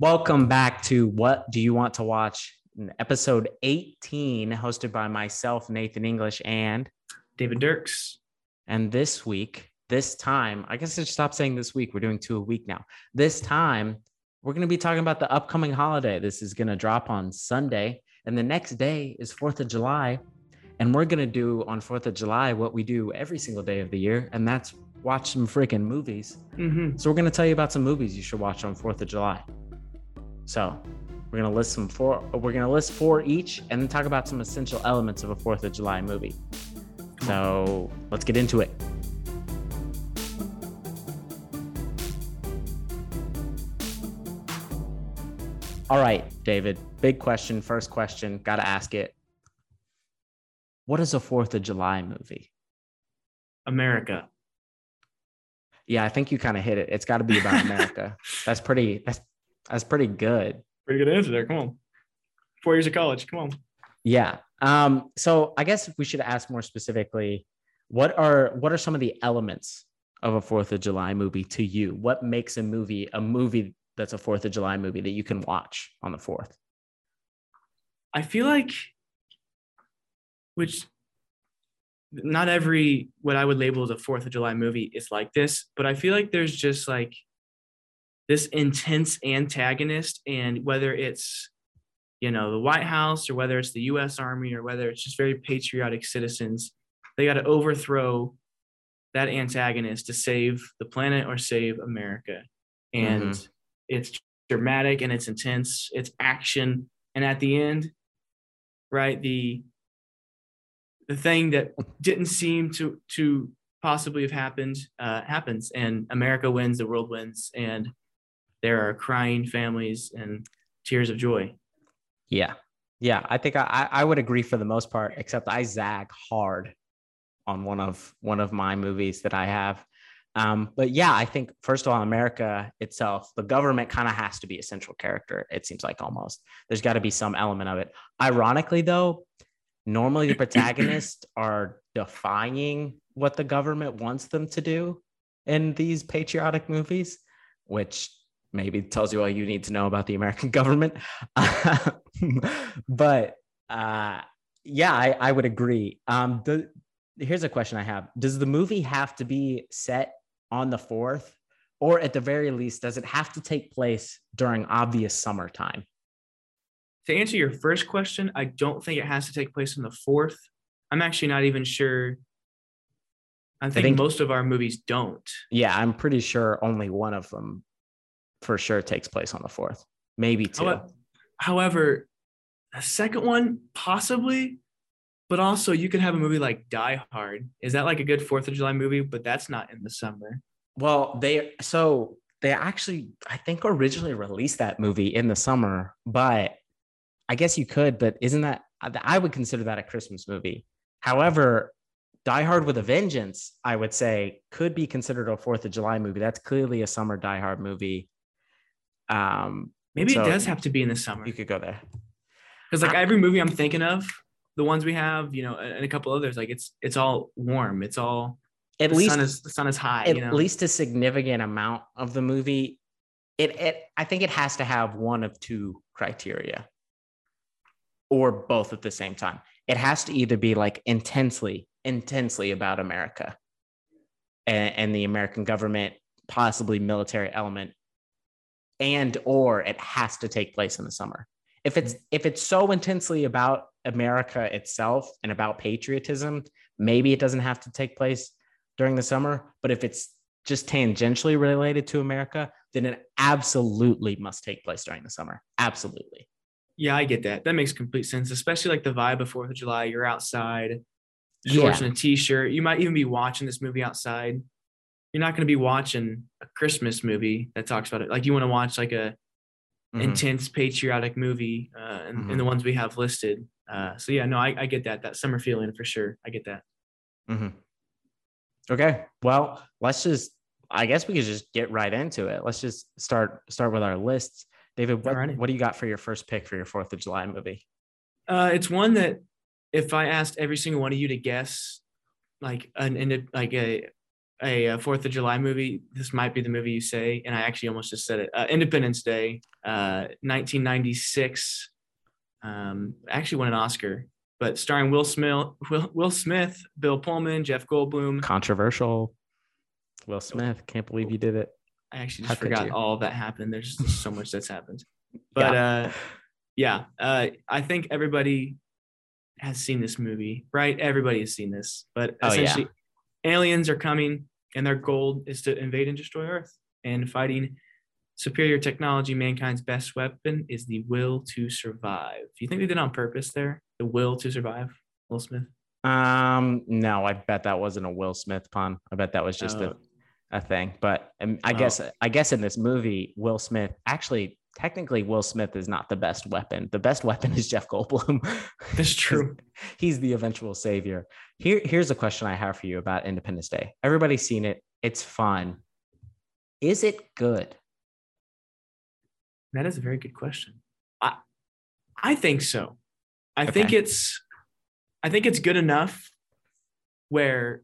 Welcome back to What Do You Want to Watch? Episode 18, hosted by myself, Nathan English, and David Dirks. And this week, this time, I guess I should stop saying this week. We're doing two a week now. This time, we're going to be talking about the upcoming holiday. This is going to drop on Sunday, and the next day is 4th of July. And we're going to do on 4th of July what we do every single day of the year, and that's watch some freaking movies. Mm-hmm. So we're going to tell you about some movies you should watch on 4th of July. So we're going to list some four, we're going to list four each and then talk about some essential elements of a 4th of July movie. So let's get into it. All right, David, big question. First question, got to ask it. What is a 4th of July movie? America. Yeah, I think you kind of hit it. It's got to be about America. that's pretty that's that's pretty good. Pretty good answer there. Come on. Four years of college. Come on. Yeah. Um, so I guess we should ask more specifically, what are what are some of the elements of a Fourth of July movie to you? What makes a movie a movie that's a Fourth of July movie that you can watch on the fourth? I feel like which not every what I would label as a Fourth of July movie is like this, but I feel like there's just like this intense antagonist, and whether it's you know the White House or whether it's the U.S. Army or whether it's just very patriotic citizens, they got to overthrow that antagonist to save the planet or save America, and mm-hmm. it's dramatic and it's intense, it's action, and at the end, right the the thing that didn't seem to to possibly have happened uh, happens, and America wins, the world wins, and there are crying families and tears of joy. Yeah, yeah, I think I I would agree for the most part, except I zag hard on one of one of my movies that I have. Um, but yeah, I think first of all, America itself, the government kind of has to be a central character. It seems like almost there's got to be some element of it. Ironically, though, normally the protagonists are defying what the government wants them to do in these patriotic movies, which maybe tells you all you need to know about the American government. but uh, yeah, I, I, would agree. Um, the, here's a question I have Does the movie have to be set on the 4th? Or at the very least, does it have to take place during obvious summertime? to answer your first question, I don't think it has to take place on the fourth. I'm actually not even sure. I think, I think most of our movies don't. Yeah, I'm pretty sure only one of them for sure takes place on the fourth, maybe two. However, the second one possibly, but also you could have a movie like Die Hard. Is that like a good Fourth of July movie? But that's not in the summer. Well, they so they actually I think originally released that movie in the summer, but I guess you could, but isn't that I would consider that a Christmas movie. However, Die Hard with a Vengeance, I would say, could be considered a Fourth of July movie. That's clearly a summer Die Hard movie. Um, maybe so it does have to be in the summer. You could go there because like every movie I'm thinking of, the ones we have, you know, and a couple others, like it's it's all warm. It's all at the least sun is, the sun is high. At you know? least a significant amount of the movie. It, it I think it has to have one of two criteria or both at the same time. It has to either be like intensely, intensely about America and, and the American government, possibly military element, and or it has to take place in the summer. If it's if it's so intensely about America itself and about patriotism, maybe it doesn't have to take place during the summer. But if it's just tangentially related to America, then it absolutely must take place during the summer. Absolutely. Yeah, I get that. That makes complete sense, especially like the vibe of Fourth of July. You're outside, shorts yeah. and a t-shirt. You might even be watching this movie outside. You're not going to be watching a Christmas movie that talks about it. Like you want to watch like a mm-hmm. intense patriotic movie, uh, and, mm-hmm. and, the ones we have listed. Uh, so yeah, no, I, I, get that. That summer feeling for sure. I get that. Mm-hmm. Okay, well, let's just. I guess we could just get right into it. Let's just start start with our lists. David, what, what do you got for your first pick for your Fourth of July movie? Uh, it's one that if I asked every single one of you to guess, like an, like a a, a Fourth of July movie, this might be the movie you say, and I actually almost just said it. Uh, Independence Day, uh, 1996. Um, actually won an Oscar, but starring Will Smith, Will, Will Smith, Bill Pullman, Jeff Goldblum. Controversial. Will Smith, can't believe you did it. I actually just could forgot all that happened. There's just so much that's happened. But uh, yeah, uh, I think everybody has seen this movie, right? Everybody has seen this. But Oh, yeah. Aliens are coming, and their goal is to invade and destroy Earth. And fighting superior technology, mankind's best weapon is the will to survive. Do you think they did it on purpose there? The will to survive, Will Smith? Um, no, I bet that wasn't a Will Smith pun. I bet that was just Oh. a, a thing. But um, I Oh. guess I guess in this movie, Will Smith actually technically Will Smith is not the best weapon. The best weapon is Jeff Goldblum. That's true. He's the eventual savior. Here, here's a question I have for you about Independence Day. Everybody's seen it. It's fun. Is it good? That is a very good question. I I think so. I think it's I think it's good enough where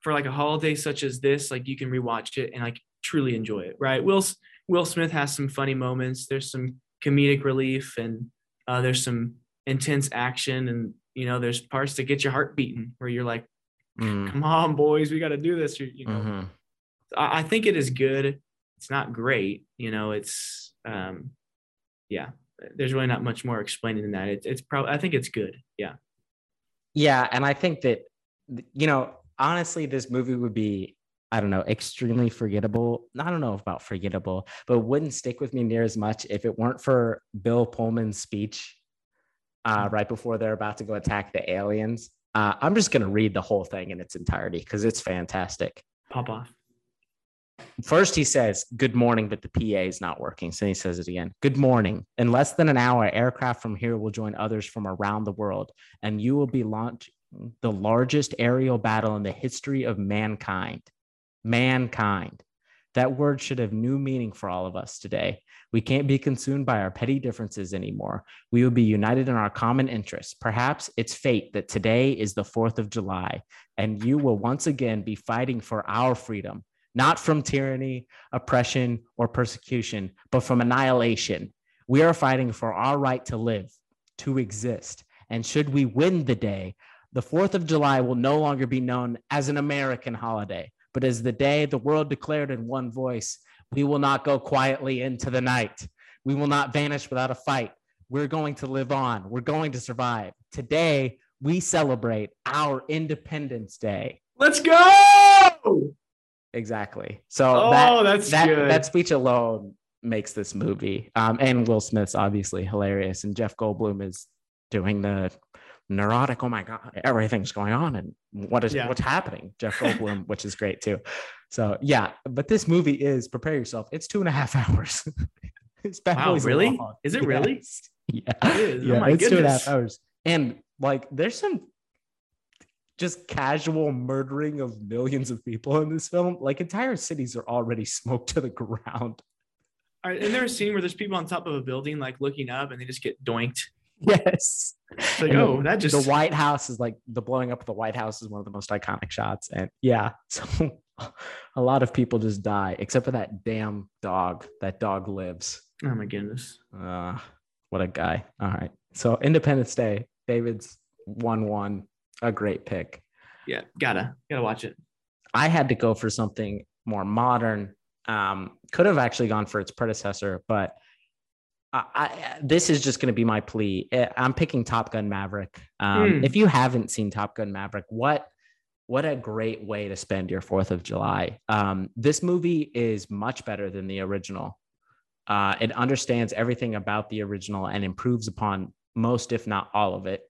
for like a holiday such as this, like you can rewatch it and like truly enjoy it, right? Will Will Smith has some funny moments. There's some comedic relief and uh, there's some intense action and you know there's parts that get your heart beating where you're like, Mm, come on, boys, we got to do this. You, you know, mhm. I, I think it is good. It's not great, you know. It's um, yeah. There's really not much more explaining than that. It's it's probably I think it's good. Yeah. Yeah, and I think that you know, honestly, this movie would be, I don't know, extremely forgettable. I don't know about forgettable, but wouldn't stick with me near as much if it weren't for Bill Pullman's speech uh, right before they're about to go attack the aliens. Uh, I'm just gonna read the whole thing in its entirety because it's fantastic. Pop off. First, he says, Good morning, but the PA is not working. So he says it again. Good morning. In less than an hour, aircraft from here will join others from around the world, and you will be launching the largest aerial battle in the history of mankind. Mankind. That word should have new meaning for all of us today. We can't be consumed by our petty differences anymore. We will be united in our common interests. Perhaps it's fate that today is the 4th of July, and you will once again be fighting for our freedom not from tyranny, oppression, or persecution, but from annihilation. We are fighting for our right to live, to exist. And should we win the day, the 4th of July will no longer be known as an American holiday, but as the day the world declared in one voice we will not go quietly into the night. We will not vanish without a fight. We're going to live on. We're going to survive. Today, we celebrate our Independence Day. Let's go. Exactly. So Oh, that, that's that, good. that speech alone makes this movie. Um, and Will Smith's obviously hilarious, and Jeff Goldblum is doing the neurotic. Oh my god, everything's going on, and what is Yeah. what's happening? Jeff Goldblum, which is great too. So yeah, but this movie is prepare yourself. It's two and a half hours. it's Wow, really? long. Is it really? Yes. Yeah, It is. Oh my it's two and a half hours. And like, there's some just casual murdering of millions of people in this film. Like, entire cities are already smoked to the ground. All right, and there's a scene where there's people on top of a building like looking up and they just get doinked. Yes. It's like, And oh, the- that just the White House is like the blowing up of the White House is one of the most iconic shots. And yeah, so a lot of people just die, except for that damn dog. That dog lives. Oh my goodness. Uh, what a guy. All right. So Independence Day, David's 1 1, a great pick. Yeah, gotta gotta watch it. I had to go for something more modern. Um, could have actually gone for its predecessor, but I, I, this is just going to be my plea. Eh, I'm picking Top Gun Maverick. Um, Hmm. If you haven't seen Top Gun Maverick, what what a great way to spend your Fourth of July. Um, this movie is much better than the original. Uh, it understands everything about the original and improves upon most, if not all of it.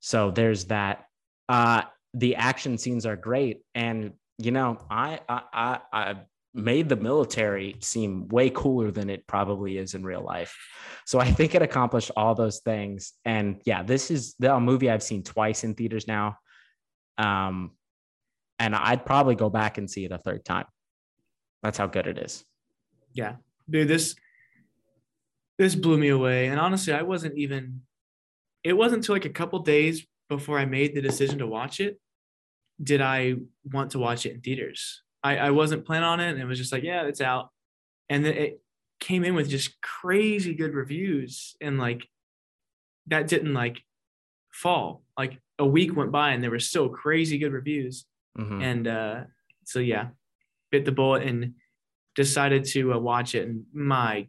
So there's that. Uh, the action scenes are great, and you know, I I I, I made the military seem way cooler than it probably is in real life. So I think it accomplished all those things. And yeah, this is the movie I've seen twice in theaters now. Um, and I'd probably go back and see it a third time. That's how good it is. Yeah, dude, this this blew me away. And honestly, I wasn't even. It wasn't until like a couple days before I made the decision to watch it did I want to watch it in theaters. I, I wasn't planning on it, and it was just like, yeah, it's out. And then it came in with just crazy good reviews, and like that didn't like fall. Like a week went by, and there were still crazy good reviews. Mhm. And uh, so yeah, bit the bullet and decided to uh, watch it. And my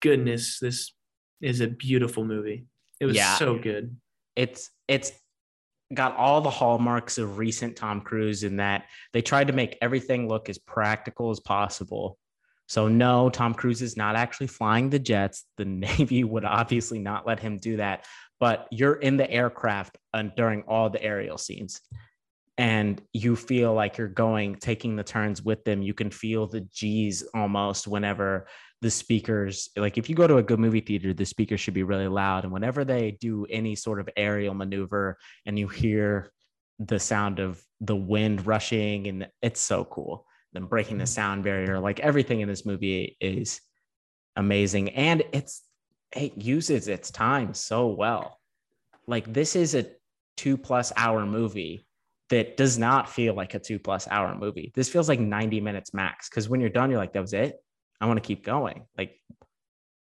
goodness, this is a beautiful movie. It was Yeah. so good. it's it's got all the hallmarks of recent Tom Cruise in that they tried to make everything look as practical as possible. So no, Tom Cruise is not actually flying the jets. The Navy would obviously not let him do that. But you're in the aircraft during all the aerial scenes, and you feel like you're going, taking the turns with them. You can feel the G's almost whenever the speakers like if you go to a good movie theater the speakers should be really loud and whenever they do any sort of aerial maneuver and you hear the sound of the wind rushing and it's so cool. Them breaking the mm. sound barrier like everything in this movie is amazing and it's it uses its time so well. Like this is a two plus hour movie that does not feel like a two plus hour movie. This feels like 90 minutes max because when you're done you're like that was it I want to keep going. Like,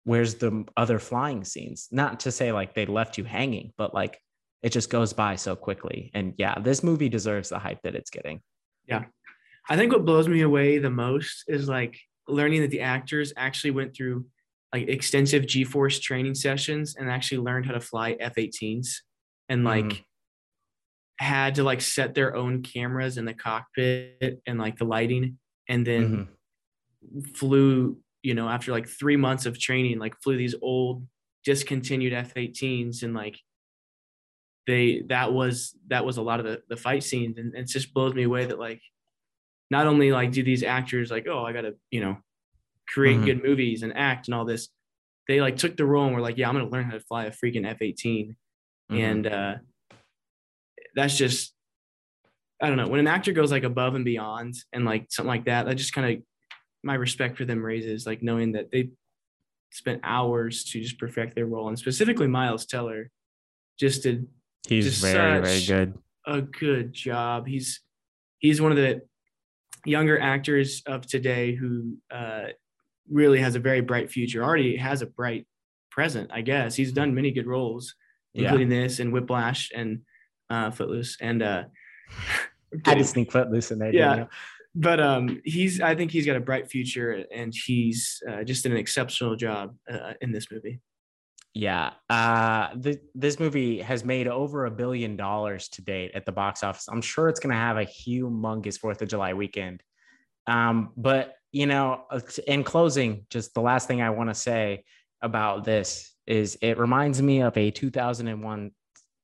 where's the other flying scenes? Not to say like they left you hanging, but like it just goes by so quickly. And yeah, this movie deserves the hype that it's getting. Yeah. I think what blows me away the most is like learning that the actors actually went through like extensive G-force training sessions and actually learned how to fly F-18s and like Mhm. had to like set their own cameras in the cockpit and like the lighting and then Mhm. Flew, you know, after like 3 months of training like flew these old discontinued F-18s and like they that was that was a lot of the, the fight scenes and it just blows me away that like not only like do these actors like oh i gotta you know create Mhm. good movies and act and all this they like took the role and were like yeah i'm gonna learn how to fly a freaking f-18 Mhm. and uh that's just i don't know when an actor goes like above and beyond and like something like that that just kind of my respect for them raises like knowing that they spent hours to just perfect their role and specifically miles teller just did he's just very, very good. a good job. He's he's one of the younger actors of today who uh, really has a very bright future. Already has a bright present, I guess. He's done many good roles, Yeah. including this and Whiplash and uh, Footloose. And uh, I'm I had to kidding. sneak footloose in there. Yeah. But um, he's I think he's got a bright future, and he's uh, just did an exceptional job uh, in this movie. Yeah. Uh, th- this movie has made over a billion dollars to date at the box office. I'm sure it's going to have a humongous Fourth of July weekend. Um, but, you know, uh, in closing, just the last thing I want to say about this is it reminds me of a 2001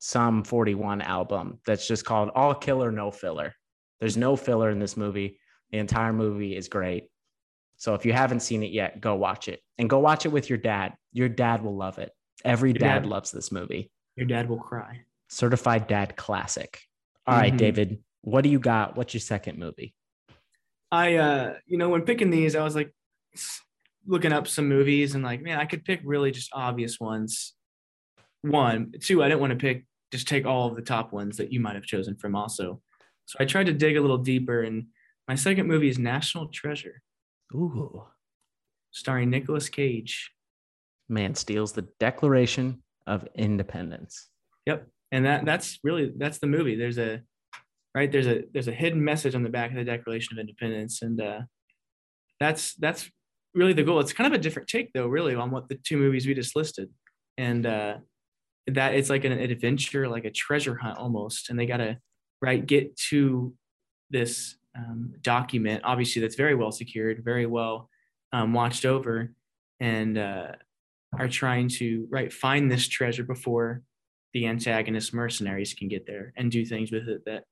Sum 41 album that's just called All Killer, No Filler. There's no filler in this movie. The entire movie is great. So if you haven't seen it yet, go watch it and go watch it with your dad. Your dad will love it. Every dad, dad- loves this movie. Your dad will cry. Certified dad classic. All right, Mhm. David, what do you got? What's your second movie? I uh you know when picking these I was like looking up some movies and like man I could pick really just obvious ones. One, two I didn't want to pick just take all of the top ones that you might have chosen from also. So I tried to dig a little deeper and my second movie is National Treasure Ooh, starring Nicolas Cage. man steals the Declaration of Independence. Yep. And that that's really that's the movie. There's a right there's a there's a hidden message on the back of the Declaration of Independence and uh that's that's really the goal. It's kind of a different take though really on what the two movies we just listed. And uh that it's like an adventure like a treasure hunt almost and they got to right get to this um, document obviously that's very well secured, very well um, watched over and uh are trying to right find this treasure before the antagonist mercenaries can get there and do things with it that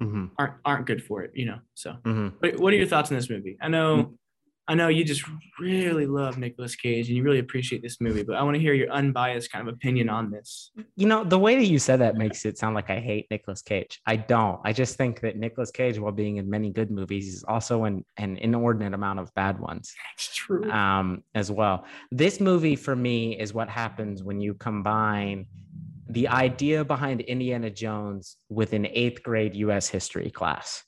um, Mhm, aren't aren't good for it, you know. So, mhm. what, what are your thoughts on this movie? I know, I know you just really love Nicolas Cage and you really appreciate this movie, but I want to hear your unbiased kind of opinion on this. You know, the way that you said that makes it sound like I hate Nicolas Cage. I don't. I just think that Nicolas Cage, while being in many good movies, is also in an inordinate amount of bad ones. That's true. um, as well. This movie for me is what happens when you combine the idea behind Indiana Jones with an eighth grade US history class.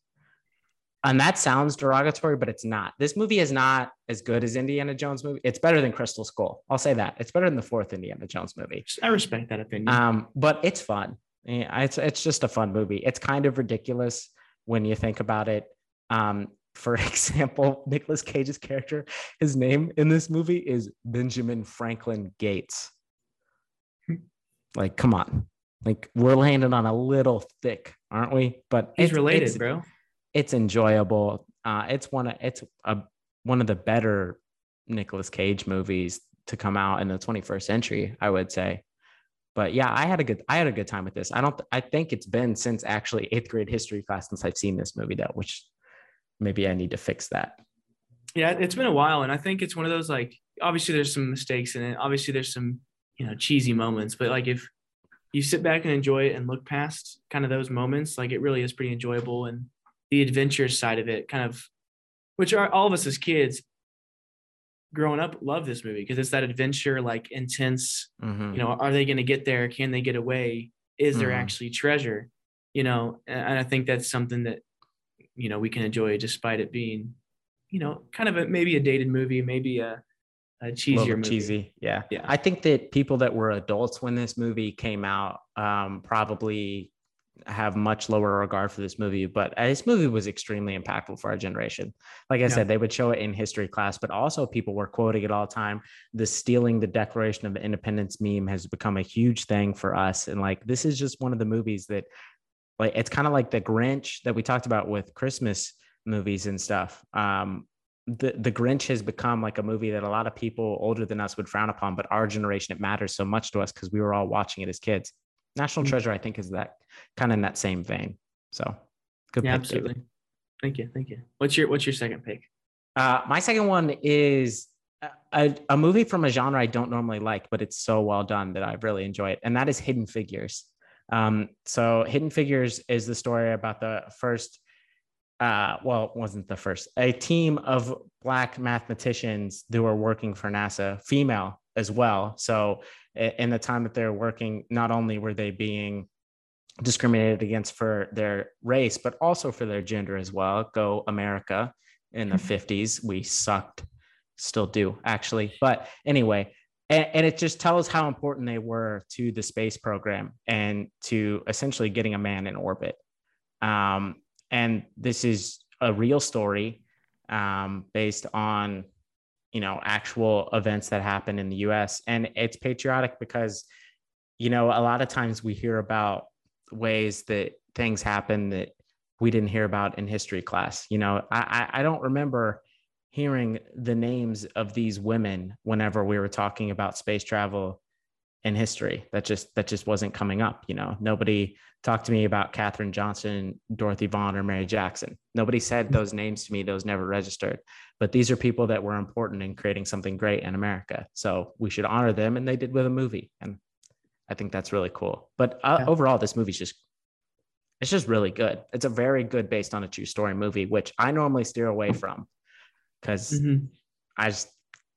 And that sounds derogatory, but it's not. This movie is not as good as Indiana Jones movie. It's better than Crystal Skull. I'll say that. It's better than the fourth Indiana Jones movie. I respect that opinion. Um, but it's fun. Yeah, It's it's just a fun movie. It's kind of ridiculous when you think about it. Um, for example, Nicolas Cage's character, his name in this movie is Benjamin Franklin Gates. like, come on. Like we're landing on a little thick, aren't we? But He's it's- related, bro. It's enjoyable. Uh, it's one of it's a one of the better Nicolas Cage movies to come out in the 21st century, I would say. But yeah, I had a good I had a good time with this. I don't I think it's been since actually eighth grade history class since I've seen this movie though, which maybe I need to fix that. Yeah, it's been a while, and I think it's one of those like obviously there's some mistakes in it. Obviously there's some you know cheesy moments, but like if you sit back and enjoy it and look past kind of those moments, like it really is pretty enjoyable. And the adventure side of it, kind of, which are all of us as kids growing up love this movie because it's that adventure, like intense. Mhm. You know, are they going to get there? Can they get away? Is there Mhm. actually treasure? You know, and I think that's something that you know we can enjoy despite it being you know kind of a maybe a dated movie maybe a, a A cheesier movie cheesy. Yeah. Yeah. I think that people that were adults when this movie came out um, probably have much lower regard for this movie, but uh, this movie was extremely impactful for our generation. Like I Yeah. said, they would show it in history class, but also people were quoting it all the time. The stealing the Declaration of Independence meme has become a huge thing for us. And like, this is just one of the movies that, like, it's kind of like the Grinch that we talked about with Christmas movies and stuff. Um, the the Grinch has become like a movie that a lot of people older than us would frown upon, but our generation it matters so much to us because we were all watching it as kids. National Mhm. Treasure, I think, is that kind of in that same vein. So good yeah pick, David. absolutely thank you thank you what's your what's your second pick Uh, my second one is a, a, movie from a genre I don't normally like, but it's so well done that I really enjoy it, and that is Hidden Figures. Um, so Hidden Figures is the story about the first, uh, well, it wasn't the first, a team of black mathematicians who were working for NASA, female as well. So in the time that they're working, not only were they being discriminated against for their race, but also for their gender as well. Go America in the 50s. We sucked, still do actually. But anyway, and, and it just tells how important they were to the space program and to essentially getting a man in orbit. Um, and this is a real story um, based on, you know, actual events that happen in the US. And it's patriotic because, you know, a lot of times we hear about ways that things happen that we didn't hear about in history class. You know, I, I don't remember hearing the names of these women whenever we were talking about space travel in history. That just that just wasn't coming up. You know, nobody talked to me about Katherine Johnson, Dorothy Vaughan, or Mary Jackson. Nobody said those names to me. Those never registered. But these are people that were important in creating something great in America. So we should honor them, and they did with a movie. And I think that's really cool. But uh, Yeah. overall, this movie's just it's just really good. It's a very good based on a true story movie, which I normally steer away from because Mhm. I just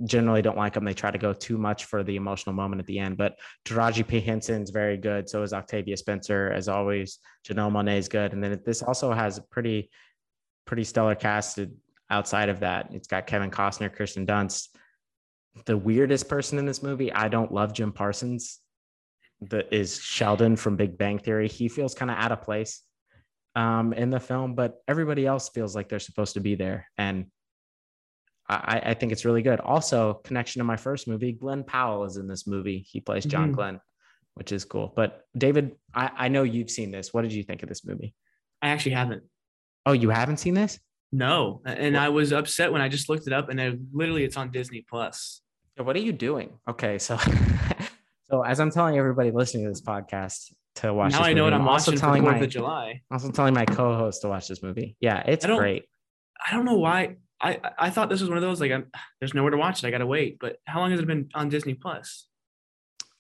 generally don't like them. They try to go too much for the emotional moment at the end. But Taraji P. Henson's very good. So is Octavia Spencer, as always. Janelle Monáe is good. And then this also has a pretty, pretty stellar cast outside of that. It's got Kevin Costner, Kirsten Dunst. The weirdest person in this movie, I don't love Jim Parsons. That is Sheldon from Big Bang Theory. He feels kind of out of place um, in the film, but everybody else feels like they're supposed to be there. And I, I think it's really good. Also, connection to my first movie, Glen Powell is in this movie. He plays John Mhm. Glenn, which is cool. But David, I, I know you've seen this. What did you think of this movie? i actually haven't Oh, you haven't seen this? no and i was upset when i just looked it up and it, literally it's on disney plus Yeah, What are you doing? Okay, so so as I'm telling everybody listening to this podcast to watch, now this i know movie, what i'm also telling the my of july also telling my co-host to watch this movie. Yeah, it's I great. i don't know why i I thought this was one of those like I'm, there's nowhere to watch it i gotta wait but how long has it been on disney plus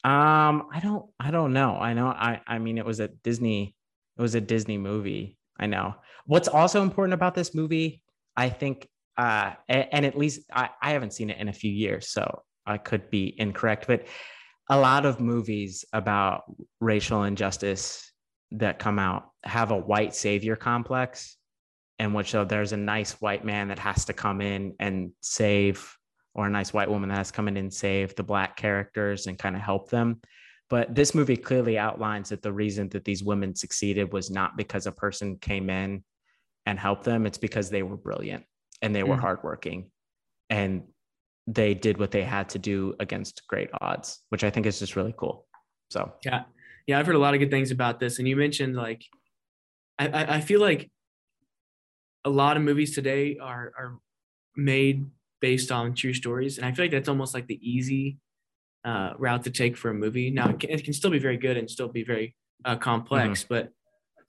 Um, I don't, I don't know. I know, I, I mean, it was a Disney, it was a Disney movie. I know. What's also important about this movie, I think, uh, and, and at least I, I haven't seen it in a few years, so I could be incorrect, but a lot of movies about racial injustice that come out have a white savior complex in which there's a nice white man that has to come in and save or a nice white woman that has to come in and save the black characters and kind of help them. But this movie clearly outlines that the reason that these women succeeded was not because a person came in and helped them it's because they were brilliant and they were Mm. hardworking. And they did what they had to do against great odds which i think is just really cool. So. Yeah, yeah, I've heard a lot of good things about this, and you mentioned like, I I, I feel like a lot of movies today are are made based on true stories, and I feel like that's almost like the easy uh, route to take for a movie. Now it can, it can still be very good and still be very uh, complex, but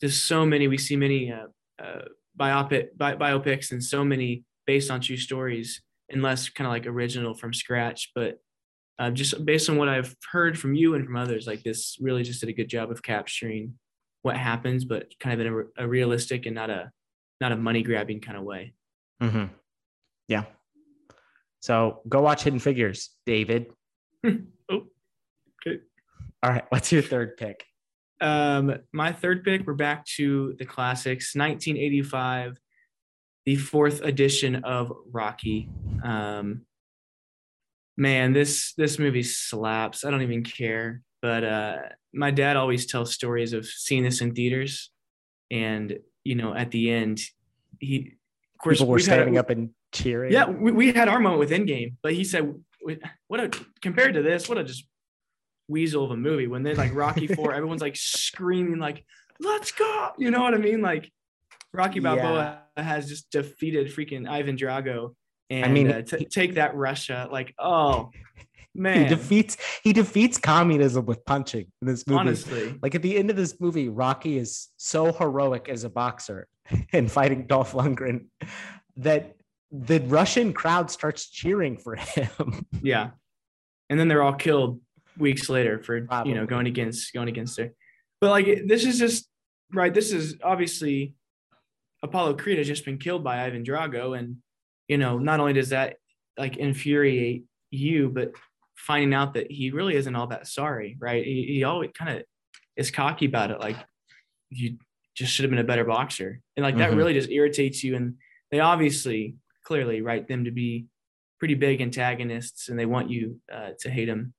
there's so many we see many uh, uh, biopic bi- biopics and so many based on true stories, unless kind of like original from scratch, but uh, just based on what I've heard from you and from others, like this really just did a good job of capturing what happens, but kind of in a, a realistic and not a not a money grabbing kind of way. mhm. yeah so go watch hidden figures david Oh, okay. all right what's your third pick Um, my third pick, we're back to the classics, 1985, the fourth edition of Rocky. Um, man, this this movie slaps. I don't even care. But uh, my dad always tells stories of seeing this in theaters, and you know, at the end, he of course people were we've had- standing up and cheering yeah, we, we had our moment with Endgame, but he said, "What a compared to this, what a just weasel of a movie." When they like Rocky Four, everyone's like screaming, like "Let's go!" You know what I mean? Like Rocky Balboa has just defeated freaking Ivan Drago, and I mean, uh, t- take that Russia. Like, oh he defeats he defeats communism with punching in this movie honestly, Like at the end of this movie, Rocky is so heroic as a boxer and fighting Dolph Lundgren that the Russian crowd starts cheering for him. yeah. And then they're all killed weeks later for you know going against going against her. But like this is just right. This is obviously Apollo Creed has just been killed by Ivan Drago, and you know not only does that like infuriate you, but finding out that he really isn't all that sorry, right? He, he always kind of is cocky about it, like you just should have been a better boxer, and like that Mhm. really just irritates you. And they obviously clearly write them to be pretty big antagonists, and they want you uh, to hate them.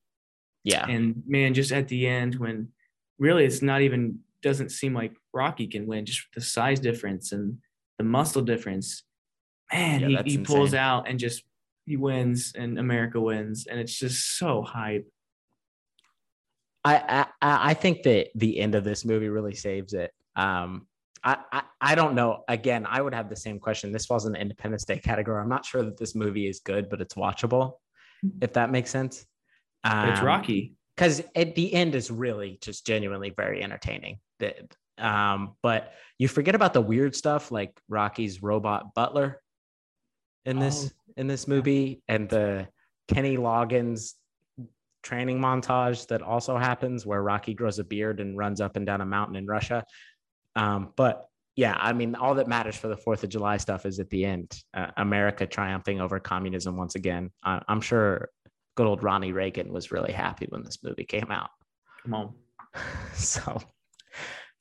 Yeah. And man, just at the end when really it's not even doesn't seem like Rocky can win, just the size difference and the muscle difference. Man, Yeah, he, he pulls out and just he wins and America wins. And it's just so hype. I, I I think that the end of this movie really saves it. Um, I, I I don't know. Again, I would have the same question. This falls in the Independence Day category. I'm not sure that this movie is good, but it's watchable, if that makes sense. But it's Um, Rocky. because at the end is really just genuinely very entertaining. The- Um, but you forget about the weird stuff like Rocky's robot butler in this in this movie and the Kenny Loggins training montage that also happens where Rocky grows a beard and runs up and down a mountain in Russia. Um, but yeah, I mean, all that matters for the Fourth of July stuff is at the end, uh, America triumphing over communism once again. I I'm sure good old Ronnie Reagan was really happy when this movie came out. Come on. So,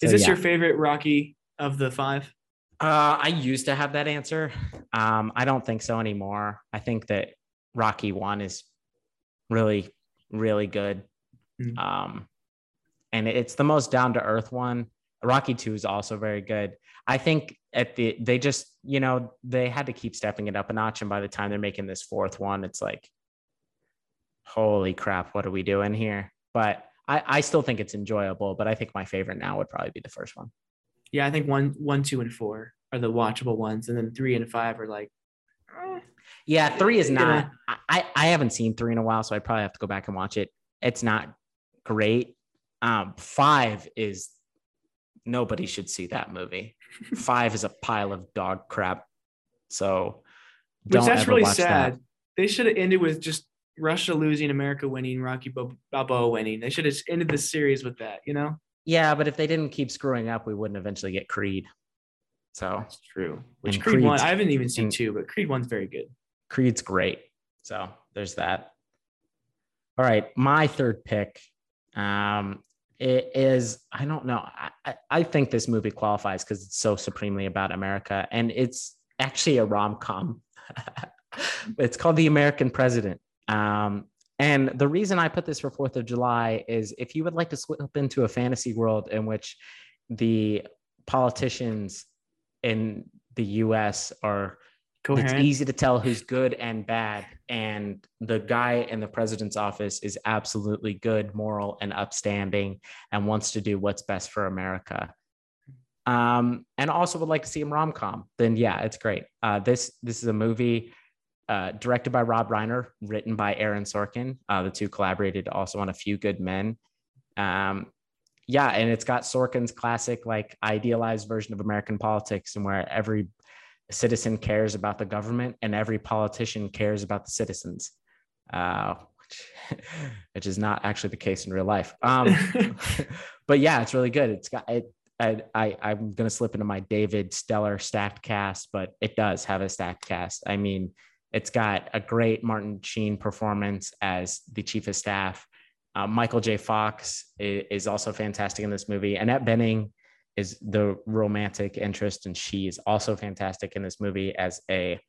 Is this yeah. your favorite Rocky of the five? Uh, I used to have that answer. Um, I don't think so anymore. I think that Rocky one is really, really good. Mhm. Um, and it's the most down to earth one. Rocky two is also very good. I think at the they just you know they had to keep stepping it up a notch, and by the time they're making this fourth one, it's like, holy crap, what are we doing here? But I, I still think it's enjoyable. But I think my favorite now would probably be the first one. Yeah, I think one, one, two, and four are the watchable ones, and then three and five are like, eh, Yeah, three is not. I- I I haven't seen three in a while, so I probably have to go back and watch it. It's not great. Um, five is nobody should see that movie. five is a pile of dog crap. So which that's really sad. that. They should have ended with just Russia losing, America winning, Rocky Bal- Balboa winning. They should have ended the series with that. You know, Yeah, but if they didn't keep screwing up, we wouldn't eventually get Creed. So that's true. Which And Creed one, I haven't even seen two, but Creed one's very good. Creed's great. So there's that. All right, my third pick um, it is I don't know. I, I think this movie qualifies because it's so supremely about America, and it's actually a rom com. it's called The American President. Um, and the reason I put this for Fourth of July is if you would like to slip into a fantasy world in which the politicians in the US are Coherent. it's easy to tell who's good and bad and the guy in the president's office is absolutely good moral and upstanding and wants to do what's best for america um, and also would like to see him rom-com then yeah it's great uh, this this is a movie uh, directed by rob reiner written by aaron sorkin uh, the two collaborated also on a few good men um, yeah and it's got sorkin's classic like idealized version of american politics and where every citizen cares about the government and every politician cares about the citizens, uh, which, which, is not actually the case in real life. Um, but yeah, it's really good. It's got it. I, I I'm gonna slip into my David Stellar stacked cast, but it does have a stacked cast. I mean, it's got a great Martin Sheen performance as the chief of staff. Uh, Michael J. Fox is, is, also fantastic in this movie. Annette Bening is the romantic interest, and she is also fantastic in this movie as a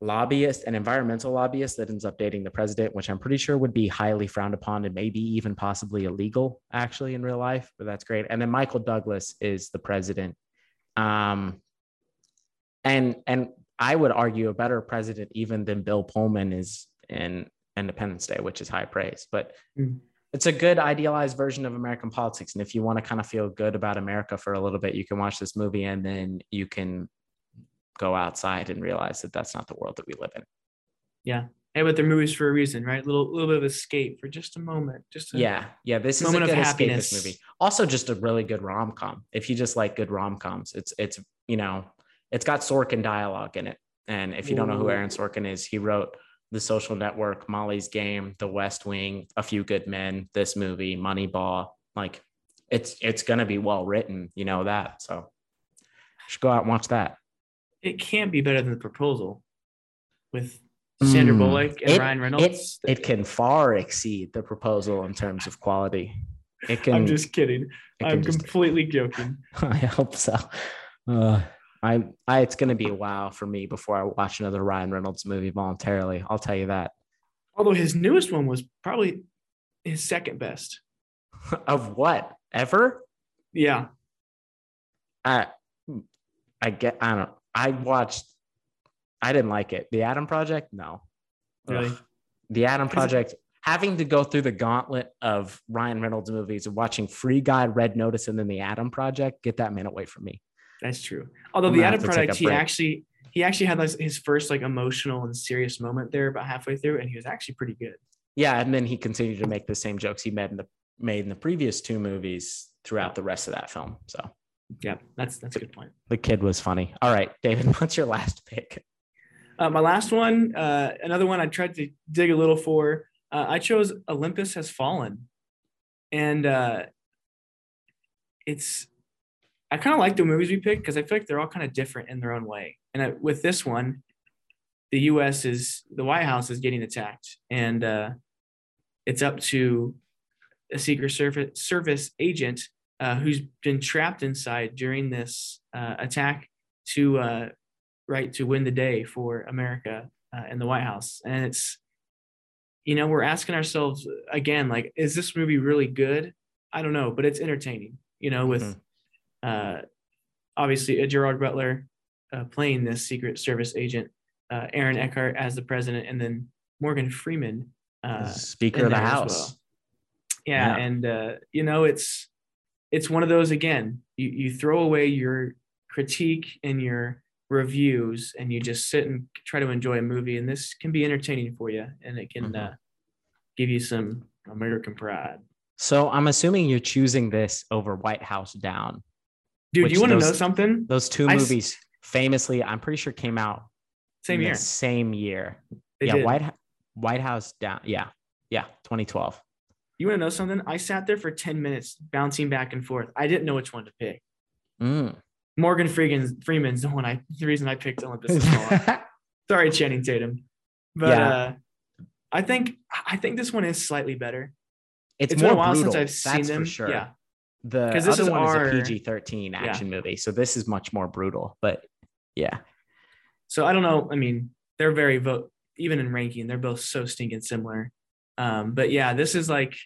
lobbyist, an environmental lobbyist that ends up dating the president, which I'm pretty sure would be highly frowned upon and maybe even possibly illegal actually in real life. But that's great. And then Michael Douglas is the president. Um, and and I would argue a better president even than Bill Pullman is in Independence Day, which is high praise. But mm it's a good idealized version of American politics. And if you want to kind of feel good about America for a little bit, you can watch this movie and then you can go outside and realize that that's not the world that we live in. Yeah. Hey, but they're movies for a reason, right? A little, little bit of escape for just a moment. Just a yeah, yeah. This is a good escapist movie. Also, just a really good rom com. If you just like good rom coms, it's it's you know, it's got Sorkin dialogue in it. And if you don't know who Aaron Sorkin is, he wrote the Social Network, Molly's Game, The West Wing, A Few Good Men, this movie, Moneyball. Like it's it's gonna be well written, you know that. So should go out and watch that. It can't be better than the proposal with Sandra mm, Bullock and it, Ryan Reynolds. It, it, can far exceed the proposal in terms of quality. It can. I'm just kidding. I'm completely just, joking. I hope so. Uh, I, I it's going to be a while for me before I watch another Ryan Reynolds movie voluntarily. I'll tell you that. Although his newest one was probably his second best. of what ever? Yeah. I I get I don't I watched I didn't like it. The Adam Project, no. Really? Ugh. The Adam Project, having to go through the gauntlet of Ryan Reynolds movies and watching Free Guy, Red Notice, and then the Adam Project, get that man away from me. That's true. Although I'm the Adam Project, he actually he actually had like his first like emotional and serious moment there about halfway through, and he was actually pretty good. Yeah, and then he continued to make the same jokes he made in the made in the previous two movies throughout the rest of that film. So yeah, that's that's a good point. The kid was funny. All right, David, what's your last pick? Uh, my last one, uh, another one I tried to dig a little for. Uh, I chose Olympus Has Fallen, and uh, it's I kind of like the movies we picked because I feel like they're all kind of different in their own way. And I, with this one, the U.S. is the White House is getting attacked, and uh, it's up to a Secret Service service agent uh, who's been trapped inside during this uh, attack to uh, right to win the day for America uh, in the White House. And it's you know we're asking ourselves again like, is this movie really good? I don't know, but it's entertaining. You know, with mm-hmm uh, obviously Gerard Butler uh, playing this Secret Service agent, uh, Aaron Eckhart as the president, and then Morgan Freeman, uh, Speaker of the House. Well. Yeah, yeah, and uh, you know it's it's one of those again. You you throw away your critique and your reviews, and you just sit and try to enjoy a movie, and this can be entertaining for you, and it can mm-hmm. uh, give you some American pride. So I'm assuming you're choosing this over White House Down. Dude, you want to know something? Those two I movies s- famously, I'm pretty sure came out same year. Same year. They yeah, did. White White House down. Yeah. Yeah, 2012. You want to know something? I sat there for 10 minutes bouncing back and forth. I didn't know which one to pick. Mm. Morgan Freeman's, Freeman's the one I the reason I picked Olympus. Sorry, Channing Tatum. But yeah. uh I think I think this one is slightly better. It's, It's more been a while brutal, since I've seen that's them. for sure. Yeah. The other this is one our- is a PG thirteen action movie, so this is much more brutal. But yeah, So I don't know. I mean, they're very vote even in ranking, they're both so stinking similar. Um, but yeah, this is like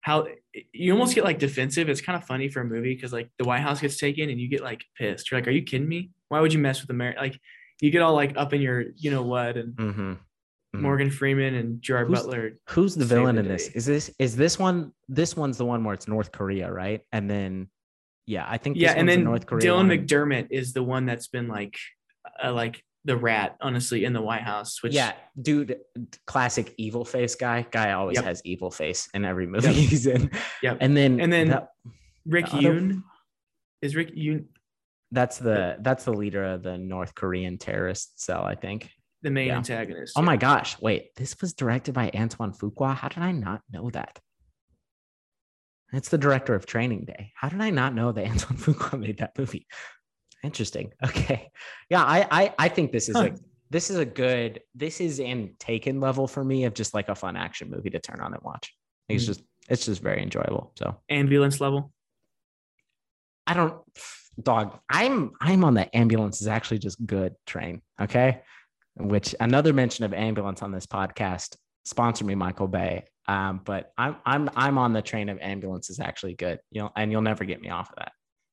how you almost get like defensive. It's kind of funny for a movie because like the White House gets taken and you get like pissed. You're like, are you kidding me? Why would you mess with America? Like you get all like up in your you know what and hmm Morgan Freeman and Gerard Who's- Butler. Who's the villain in this? day. Is this is this one? This one's the one where it's North Korea, right? And then, yeah, I think Yeah, this and then North Korea. Dylan one, McDermott is the one that's been like uh, like the rat, honestly, in the White House. Which yeah, dude, classic evil face guy. Guy always Yep. has evil face in every movie Yep. he's in. Yep. And then And then that- Rick the other- is Rick Yune that's the that's the leader of the North Korean terrorist cell, I think. The main Yeah. antagonist. Oh my gosh, wait, this was directed by Antoine Fuqua. How did I not know that? It's the director of Training Day. How did I not know that Antoine Fuqua made that movie? Interesting. Okay. Yeah, I I, I think this is Huh. like this is a good this is in taken level for me of just like a fun action movie to turn on and watch. It's Mhm. just it's just very enjoyable. So ambulance level. I don't dog. I'm I'm on the ambulance is actually just good train. Okay. Which another mention of ambulance on this podcast. Sponsor me, Michael Bay. Um, but I'm I'm I'm on the train of ambulance is actually good. You know, and you'll never get me off of that.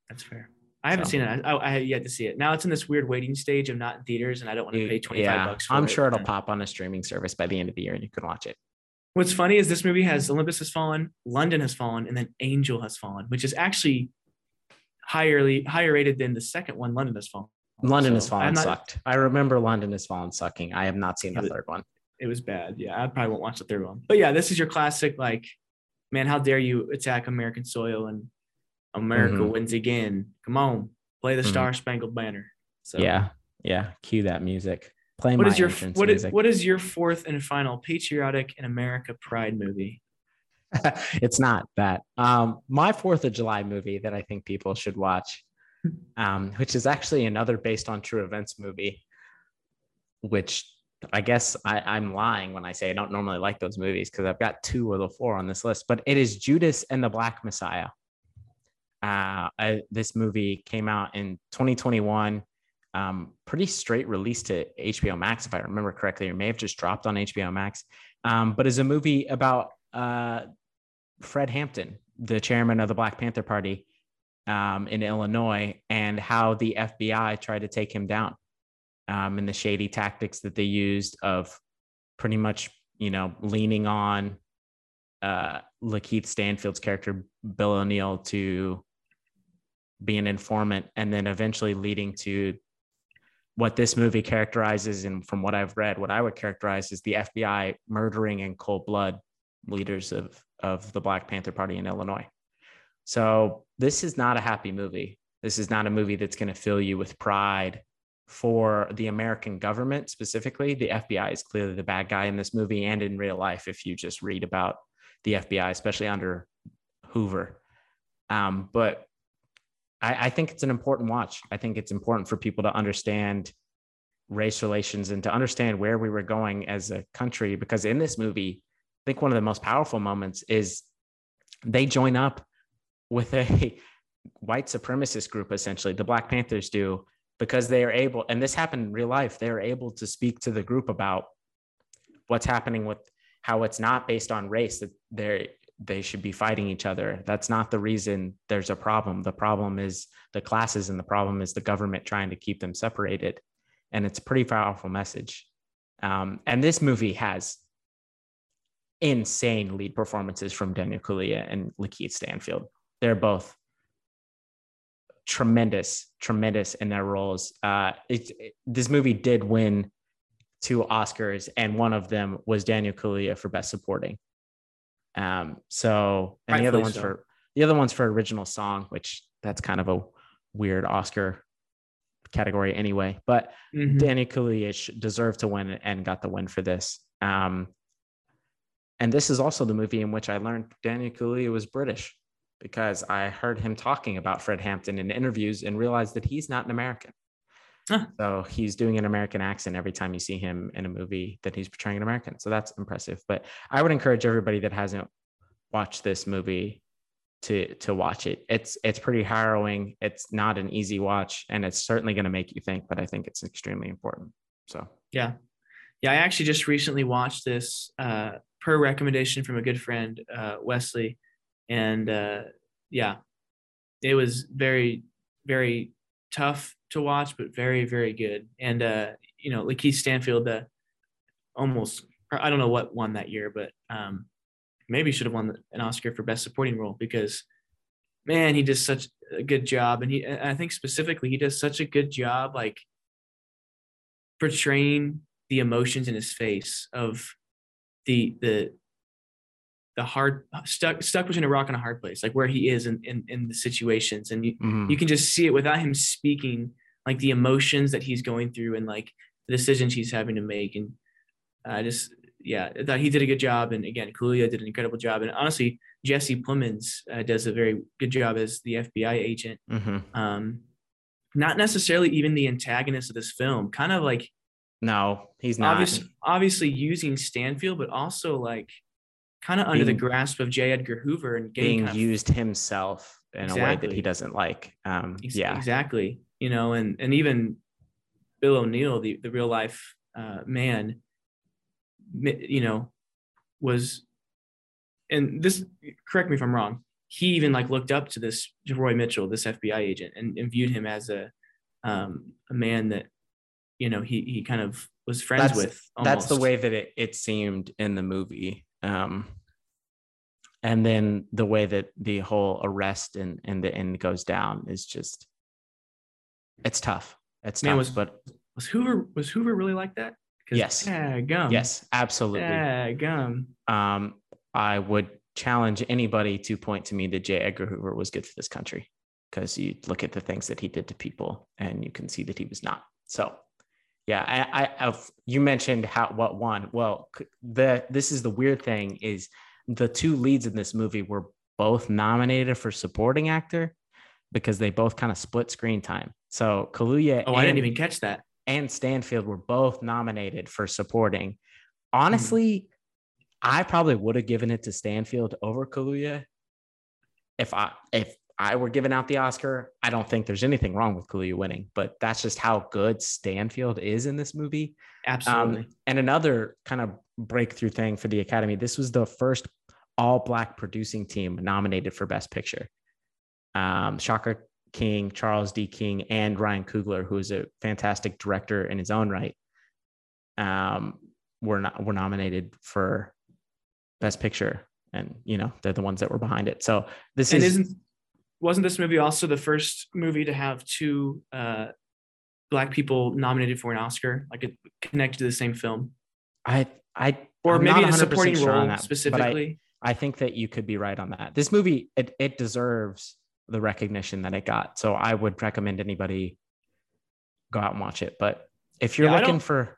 That's fair. I haven't So- seen it. I, I have yet to see it. Now it's in this weird waiting stage of not in theaters, and I don't want to pay twenty five bucks. For it. I'm it. sure it'll pop on a streaming service by the end of the year and you can watch it. What's funny is this movie has Olympus has fallen, London has fallen, and then Angel has fallen, which is actually higherly higher rated than the second one. London has fallen. London has fallen not- sucked. I remember London has fallen sucking. I have not seen the third one. It was bad. Yeah, I probably won't watch the third one. But yeah, this is your classic. Like, man, how dare you attack American soil and America Mhm. wins again? Come on, play the Mhm. Star Spangled Banner. So Yeah. Yeah. Cue that music. Play What my is your what is what is your fourth and final patriotic and America pride movie? it's not that. Um, my Fourth of July movie that I think people should watch, um, which is actually another based on true events movie, which I guess I, I'm lying when I say I don't normally like those movies because I've got two of the four on this list, but it is Judas and the Black Messiah. Uh, I, this movie came out in 2021, um, pretty straight release to HBO Max, if I remember correctly, or may have just dropped on HBO Max, um, but is a movie about uh, Fred Hampton, the chairman of the Black Panther Party um, in Illinois, and how the FBI tried to take him down um, and the shady tactics that they used of pretty much, you know, leaning on uh, Lakeith Stanfield's character, Bill O'Neill, to be an informant, and then eventually leading to what this movie characterizes, and from what I've read, what I would characterize is the FBI murdering in cold blood leaders of of the Black Panther Party in Illinois. So this is not a happy movie. This is not a movie that's going to fill you with pride for the American government specifically. The FBI is clearly the bad guy in this movie and in real life. If you just read about the FBI, especially under Hoover, um, but I, I think it's an important watch. I think it's important for people to understand race relations and to understand where we were going as a country because in this movie I think one of the most powerful moments is they join up with a white supremacist group, essentially, the Black Panthers do, because they are able, and this happened in real life, they are able to speak to the group about what's happening with how it's not based on race, that they're they should be fighting each other. That's not the reason there's a problem. The problem is the classes, and the problem is the government trying to keep them separated. And it's a pretty powerful message. Um, and this movie has insane lead performances from Daniel Kaluuya and Lakeith Stanfield. They're both tremendous, tremendous in their roles. Uh, it, it- this movie did win two Oscars, and one of them was Daniel Kaluuya for Best Supporting. Um, so, and the other ones so. for the other ones for original song, which that's kind of a weird Oscar category anyway. But Mhm. Danny Kaluuya deserved to win and got the win for this. Um, and this is also the movie in which I learned Danny Kaluuya was British because I heard him talking about Fred Hampton in interviews and realized that he's not an American. Huh. So he's doing an American accent every time you see him in a movie that he's portraying an American. So that's impressive. But I would encourage everybody that hasn't watched this movie to to watch it. It's it's pretty harrowing. It's not an easy watch, and it's certainly going to make you think. But I think it's extremely important. So Yeah. Yeah, I actually just recently watched this uh, per recommendation from a good friend, uh, Wesley. And uh, yeah, it was very, very tough to watch, but very, very good. And, uh, you know, Lakeith Stanfield, uh, almost, I don't know what won that year, but um, maybe should have won an Oscar for Best Supporting Role because, man, he does such a good job. And he, and I think specifically, he does such a good job, like, portraying the emotions in his face of the the the hard stuck stuck between a rock and a hard place like where he is in in, in the situations and you, mhm. you can just see it without him speaking like the emotions that he's going through and like the decisions he's having to make and i just yeah I thought he did a good job and again Kaluuya did an incredible job and honestly jesse plemons uh, does a very good job as the fbi agent Mhm. um not necessarily even the antagonist of this film kind of like no, he's not. obviously obviously using Stanfield, but also like kind of under the grasp of J. Edgar Hoover and getting being kind of- used himself in a way that he doesn't like. Um, yeah, exactly. You know, and and even Bill O'Neill, the the real life uh, man, you know, was, and this correct me if I'm wrong. He even like looked up to this Roy Mitchell, this FBI agent, and, and viewed him as a um, a man that you know he he kind of was friends That's- with. that's the way that it, it seemed in the movie. Um, and then the way that the whole arrest and, and the end goes down is just, it's tough. It's Man, tough, was- but was Hoover was Hoover really like that? Yes. Yeah, gum. yes, absolutely. Yeah, gum. um, I would challenge anybody to point to me that J. Edgar Hoover was good for this country because you look at the things that he did to people and you can see that he was not. So, yeah, I, I, I've, you mentioned how what won. Well, the this is the weird thing is the two leads in this movie were both nominated for supporting actor because they both kind of split screen time. So Kaluuya Oh, I didn't even catch that. and Stanfield were both nominated for supporting. Honestly, mm-hmm. I probably would have given it to Stanfield over Kaluuya if I if I were giving out the Oscar. I don't think there's anything wrong with Kaluuya winning, but that's just how good Stanfield is in this movie. Absolutely. Um, and another kind of breakthrough thing for the Academy. This was the first all black producing team nominated for Best Picture. Um, Shaka King, Charles D. King, and Ryan Coogler, who is a fantastic director in his own right, um, were not were nominated for Best Picture, and you know they're the ones that were behind it. So this and is isn't wasn't this movie also the first movie to have two uh, black people nominated for an Oscar, like it connected to the same film, I I or I'm maybe a supporting sure on role that, but I- specifically? I think that you could be right on that. This movie, it, it deserves the recognition that it got. So I would recommend anybody go out and watch it. But if you're Yeah, looking for,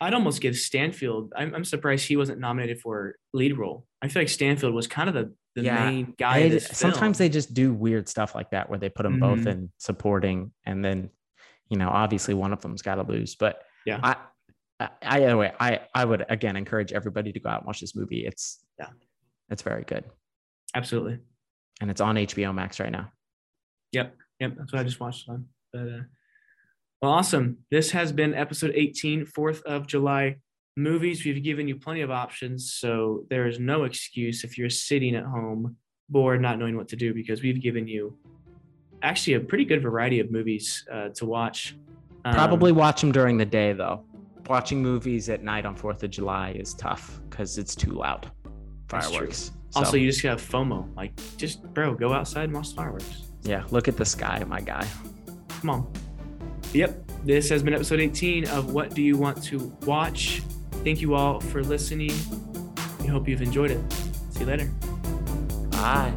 I'd almost give Stanfield. I'm, I'm surprised he wasn't nominated for lead role. I feel like Stanfield was kind of the, the Yeah, main guy. this sometimes they just do weird stuff like that where they put them both Mhm. in supporting and then, you know, obviously one of them's got to lose. But Yeah. I, I, I, either way, I, I would again encourage everybody to go out and watch this movie. It's, Yeah. it's very good. absolutely. And it's on HBO Max right now. Yep, yep, that's what I just watched on. But uh, well, awesome. This has been episode 18, 4th of July movies. We've given you plenty of options, so there is no excuse if you're sitting at home bored, not knowing what to do, because we've given you actually a pretty good variety of movies uh, to watch. Um, Probably watch them during the day though. Watching movies at night on Fourth of July is tough because it's too loud. Fireworks. Also, you just have FOMO. Like, just bro, go outside and watch fireworks. yeah, look at the sky, my guy. Come on. Yep. This has been episode 18 of What Do You Want to Watch? Thank you all for listening. We hope you've enjoyed it. See you later. Bye.